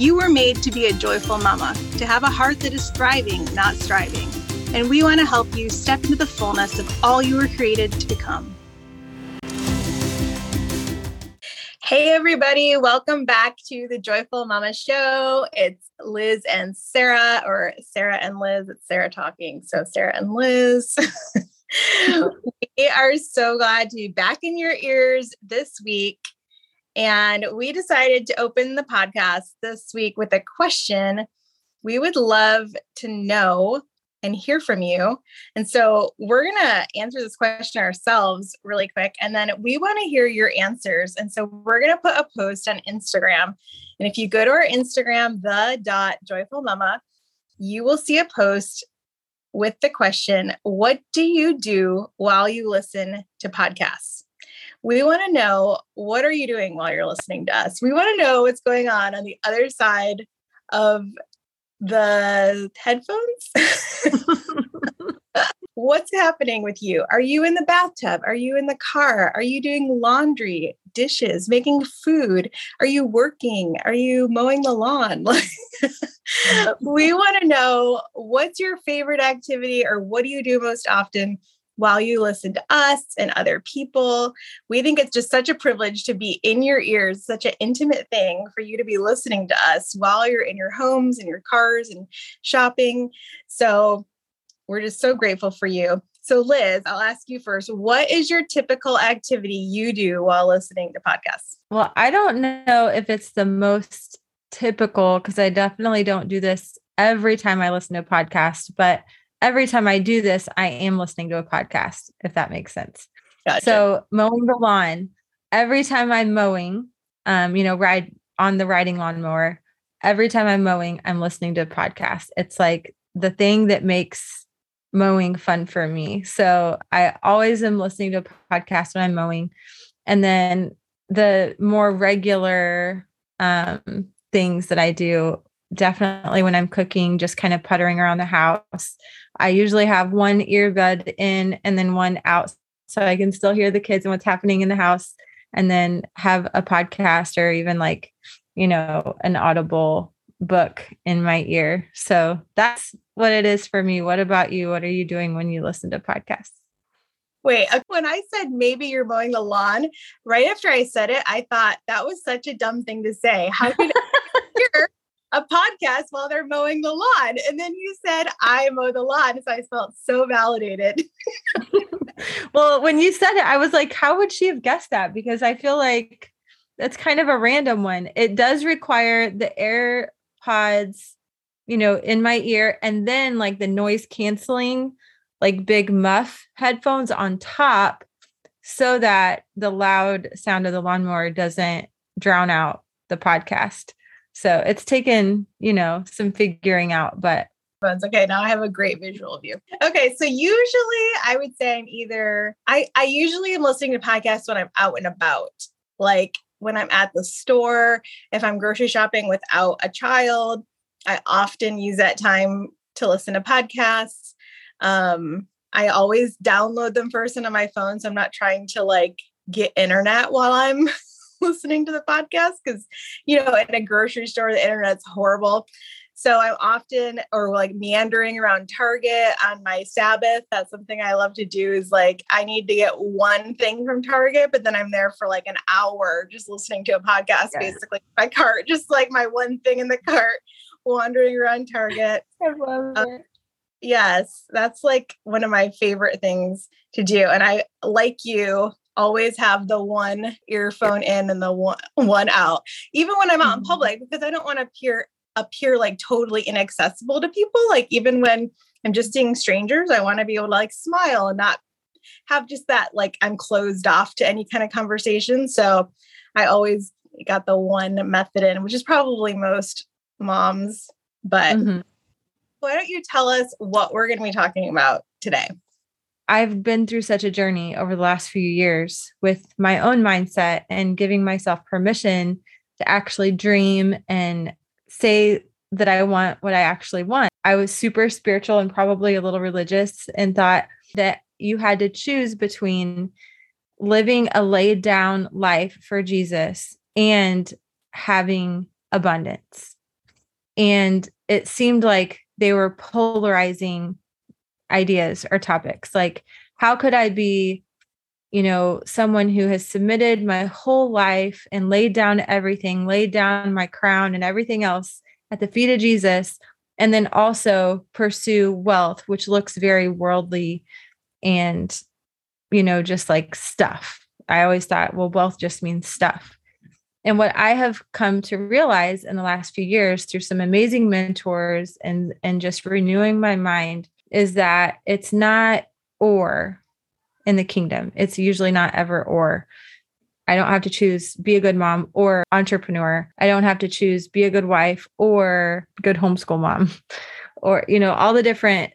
You were made to be a joyful mama, to have a heart that is thriving, not striving. And we want to help you step into the fullness of all you were created to become. Hey, everybody, welcome back to the Joyful Mama Show. It's Liz and Sara, or Sara and Liz. It's Sara talking. So, Sara and Liz. we are so glad to be back in your ears this week. And we decided to open the podcast this week with a question. We would love to know and hear from you. And so we're going to answer this question ourselves really quick. And then we want to hear your answers. And so we're going to put a post on Instagram. And if you go to our Instagram, the dot joyful mama, you will see a post with the question What do you do while you listen to podcasts? We want to know what are you doing while you're listening to us? We want to know what's going on on the other side of the headphones. What's happening with you? Are you in the bathtub? Are you in the car? Are you doing laundry, dishes, making food? Are you working? Are you mowing the lawn? we want to know what's your favorite activity or what do you do most often while you listen to us and other people. We think it's just such a privilege to be in your ears, such an intimate thing for you to be listening to us while you're in your homes and your cars and shopping. So we're just so grateful for you. So, Liz, I'll ask you first what is your typical activity you do while listening to podcasts? Well, I don't know if it's the most typical because I definitely don't do this every time I listen to a podcast, but every time I do this, I am listening to a podcast, if that makes sense. Gotcha. So mowing the lawn, every time I'm mowing, um, you know, ride on the riding lawnmower, every time I'm mowing, I'm listening to a podcast. It's like the thing that makes mowing fun for me. So I always am listening to a podcast when I'm mowing. And then the more regular um, things that I do, definitely when I'm cooking, just kind of puttering around the house. I usually have one earbud in and then one out so I can still hear the kids and what's happening in the house and then have a podcast or even like, you know, an audible book in my ear. So that's what it is for me. What about you? What are you doing when you listen to podcasts? Wait, uh, when I said maybe you're mowing the lawn, right after I said it, I thought that was such a dumb thing to say. How could a podcast while they're mowing the lawn. And then you said, I mow the lawn. So I felt so validated. well, when you said it, I was like, how would she have guessed that? Because I feel like that's kind of a random one. It does require the AirPods, you know, in my ear, and then like the noise canceling, like big muff headphones on top so that the loud sound of the lawnmower doesn't drown out the podcast. So it's taken, you know, some figuring out, but Okay, now I have a great visual of you. Okay, so usually I would say I'm either I I usually am listening to podcasts when I'm out and about. Like when I'm at the store, if I'm grocery shopping without a child, I often use that time to listen to podcasts. Um, I always download them first into my phone, so I'm not trying to like get internet while I'm listening to the podcast because, you know, in a grocery store, the internet's horrible. So I'm often or like meandering around Target on my Sabbath. That's something I love to do is like I need to get one thing from Target, but then I'm there for like an hour just listening to a podcast, yeah. basically my cart, just like my one thing in the cart, wandering around Target. I love um, it. Yes, that's like one of my favorite things to do. And I, like you, always have the one earphone in and the one, one out, even when I'm out in mm-hmm. public, because I don't want to appear appear like totally inaccessible to people. Like even when I'm just seeing strangers, I want to be able to like smile and not have just that like I'm closed off to any kind of conversation. So I always got the one method in, which is probably most moms. But mm-hmm. why don't you tell us what we're going to be talking about today? I've been through such a journey over the last few years with my own mindset and giving myself permission to actually dream and say that I want what I actually want. I was super spiritual and probably a little religious and thought that you had to choose between living a laid down life for Jesus and having abundance. And it seemed like they were polarizing ideas or topics. Like, how could I be, you know, someone who has submitted my whole life and laid down everything, laid down my crown and everything else at the feet of Jesus, and then also pursue wealth, which looks very worldly and, you know, just like stuff. I always thought, well, wealth just means stuff. And what I have come to realize in the last few years through some amazing mentors and and just renewing my mind is that it's not or in the kingdom. It's usually not ever or. I don't have to choose be a good mom or entrepreneur. I don't have to choose be a good wife or good homeschool mom or you know all the different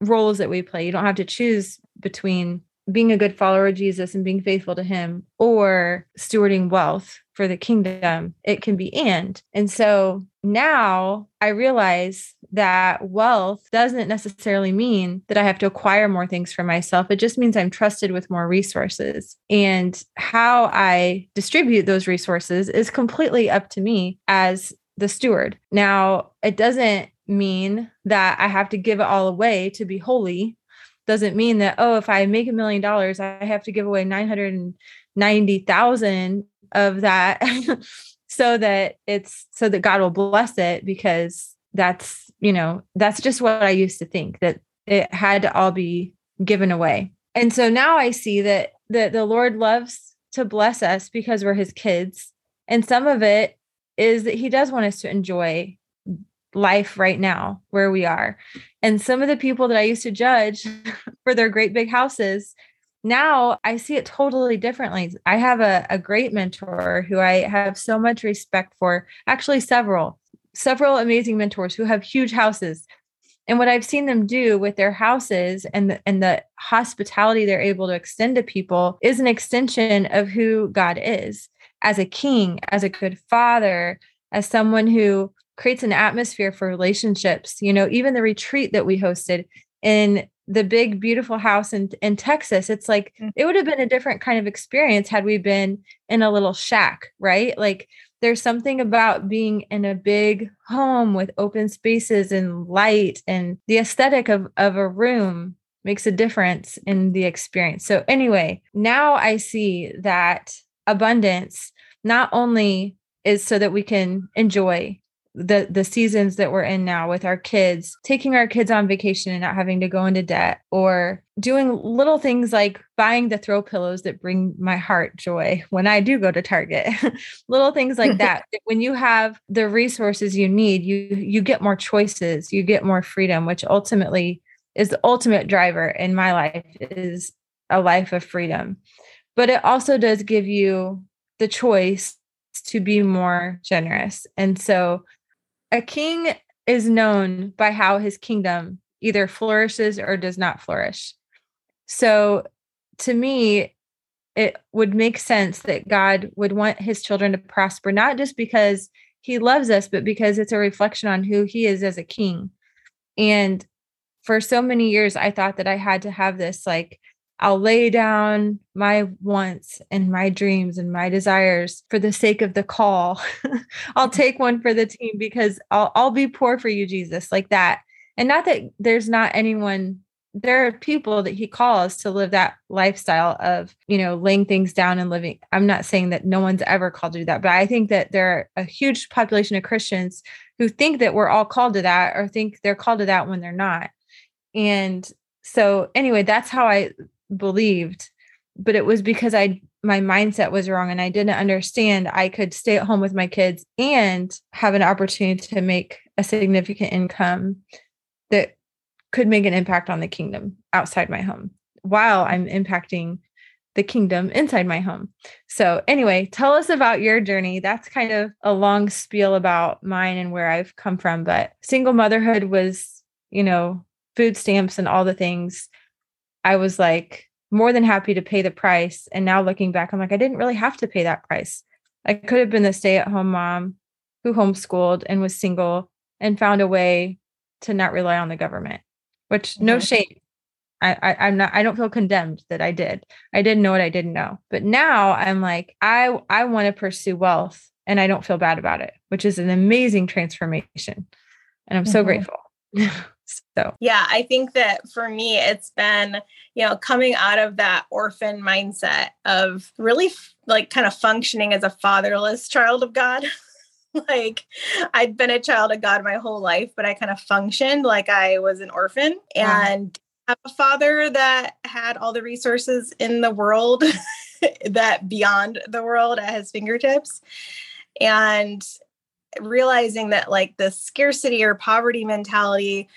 roles that we play. You don't have to choose between being a good follower of Jesus and being faithful to him or stewarding wealth for the kingdom. It can be and. And so now I realize that wealth doesn't necessarily mean that I have to acquire more things for myself. It just means I'm trusted with more resources. And how I distribute those resources is completely up to me as the steward. Now, it doesn't mean that I have to give it all away to be holy doesn't mean that oh if i make a million dollars i have to give away 990,000 of that so that it's so that God will bless it because that's you know that's just what I used to think that it had to all be given away and so now I see that that the Lord loves to bless us because we're his kids and some of it is that he does want us to enjoy life right now where we are. And some of the people that I used to judge for their great big houses, now I see it totally differently. I have a, a great mentor who I have so much respect for, actually, several, several amazing mentors who have huge houses. And what I've seen them do with their houses and the, and the hospitality they're able to extend to people is an extension of who God is as a king, as a good father, as someone who creates an atmosphere for relationships. You know, even the retreat that we hosted in the big, beautiful house in, in Texas, it's like mm. it would have been a different kind of experience had we been in a little shack, right? Like there's something about being in a big home with open spaces and light and the aesthetic of, of a room makes a difference in the experience. So, anyway, now I see that abundance not only is so that we can enjoy the the seasons that we're in now with our kids taking our kids on vacation and not having to go into debt or doing little things like buying the throw pillows that bring my heart joy when i do go to target. Little things like that when you have the resources you need you you get more choices you get more freedom which ultimately is the ultimate driver in my life is a life of freedom. But it also does give you the choice to be more generous. And so a king is known by how his kingdom either flourishes or does not flourish. So to me, it would make sense that God would want his children to prosper, not just because he loves us, but because it's a reflection on who he is as a king. And for so many years, I thought that I had to have this like I'll lay down my wants and my dreams and my desires for the sake of the call. I'll mm-hmm. take one for the team because I'll I'll be poor for you, Jesus, like that. And not that there's not anyone there are people that he calls to live that lifestyle of, you know, laying things down and living. I'm not saying that no one's ever called to do that, but I think that there are a huge population of Christians who think that we're all called to that or think they're called to that when they're not. And so anyway, that's how I believed, but it was because I my mindset was wrong and I didn't understand I could stay at home with my kids and have an opportunity to make a significant income that could make an impact on the kingdom outside my home while I'm impacting the kingdom inside my home. So, anyway, tell us about your journey. That's kind of a long spiel about mine and where I've come from, but single motherhood was, you know, food stamps and all the things. I was like more than happy to pay the price. And now looking back, I'm like, I didn't really have to pay that price. I could have been the stay at home mom who homeschooled and was single and found a way to not rely on the government, which no shame. I, I I'm not I don't feel condemned that I did. I didn't know what I didn't know. But now I'm like, I I want to pursue wealth and I don't feel bad about it, which is an amazing transformation. And I'm mm-hmm. so grateful. so. Yeah, I think that for me it's been, you know, coming out of that orphan mindset of really f- like kind of functioning as a fatherless child of God. like I'd been a child of God my whole life, but I kind of functioned like I was an orphan and have a father that had all the resources in the world that beyond the world at his fingertips. And realizing that like the scarcity or poverty mentality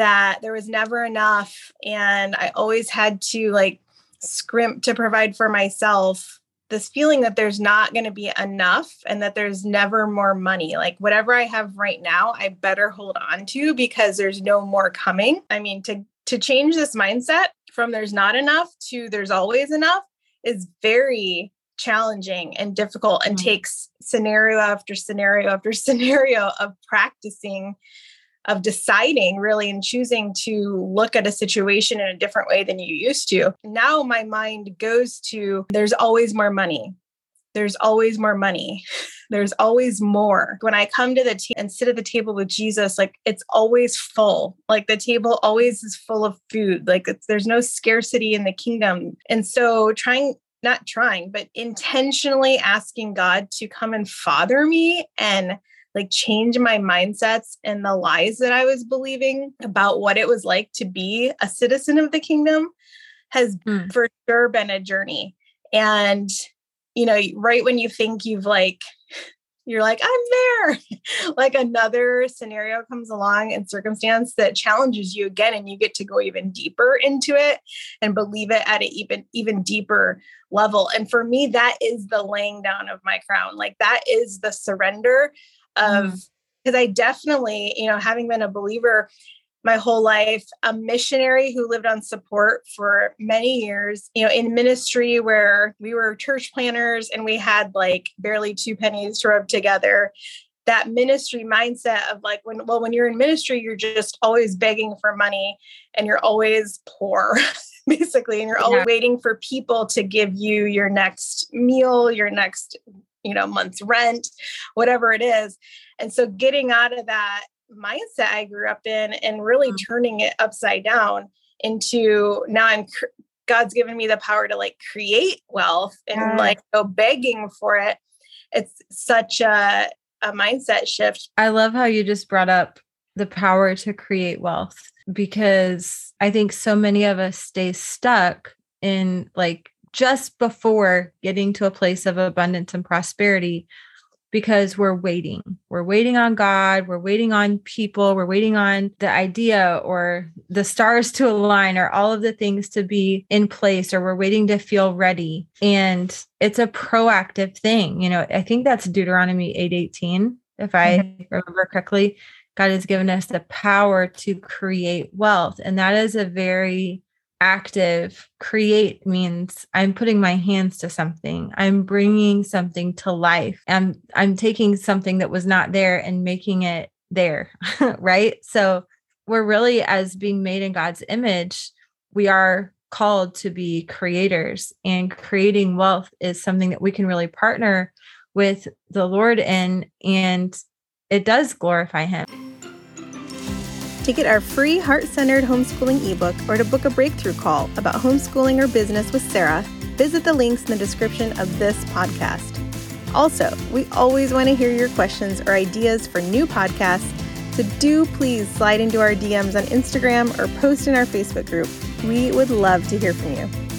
that there was never enough and i always had to like scrimp to provide for myself this feeling that there's not going to be enough and that there's never more money. Like whatever I have right now, I better hold on to because there's no more coming. I mean, to to change this mindset from there's not enough to there's always enough is very challenging and difficult and mm-hmm. takes scenario after scenario after scenario of practicing of deciding really and choosing to look at a situation in a different way than you used to. Now my mind goes to there's always more money there's always more money. There's always more. When I come to the table and sit at the table with Jesus, like it's always full. Like the table always is full of food. Like there's no scarcity in the kingdom. And so trying not trying, but intentionally asking God to come and father me and like change my mindsets and the lies that I was believing about what it was like to be a citizen of the kingdom has mm. for sure been a journey. And you know, right when you think you've like, you're like, I'm there. like another scenario comes along and circumstance that challenges you again, and you get to go even deeper into it and believe it at an even even deeper level. And for me, that is the laying down of my crown. Like that is the surrender of because mm. I definitely, you know, having been a believer, my whole life, a missionary who lived on support for many years, you know, in ministry where we were church planners and we had like barely two pennies to rub together. That ministry mindset of like when well, when you're in ministry, you're just always begging for money and you're always poor, basically, and you're yeah. always waiting for people to give you your next meal, your next, you know, month's rent, whatever it is. And so getting out of that mindset I grew up in and really mm-hmm. turning it upside down into now I'm God's given me the power to like create wealth and yeah. like go begging for it. It's such a a mindset shift. I love how you just brought up the power to create wealth because I think so many of us stay stuck in like just before getting to a place of abundance and prosperity because we're waiting. We're waiting on God, we're waiting on people, we're waiting on the idea or the stars to align or all of the things to be in place or we're waiting to feel ready. And it's a proactive thing. You know, I think that's Deuteronomy 8:18 if I mm-hmm. remember correctly. God has given us the power to create wealth and that is a very active create means i'm putting my hands to something. I'm bringing something to life i'm i'm taking something that was not there and making it there right? So we're really as being made in god's image we are called to be creators and creating wealth is something that we can really partner with the lord in and it does glorify him to get our free heart centered homeschooling ebook or to book a breakthrough call about homeschooling or business with Sara, visit the links in the description of this podcast. Also, we always want to hear your questions or ideas for new podcasts, So do please slide into our DMs on Instagram or post in our Facebook group. We would love to hear from you.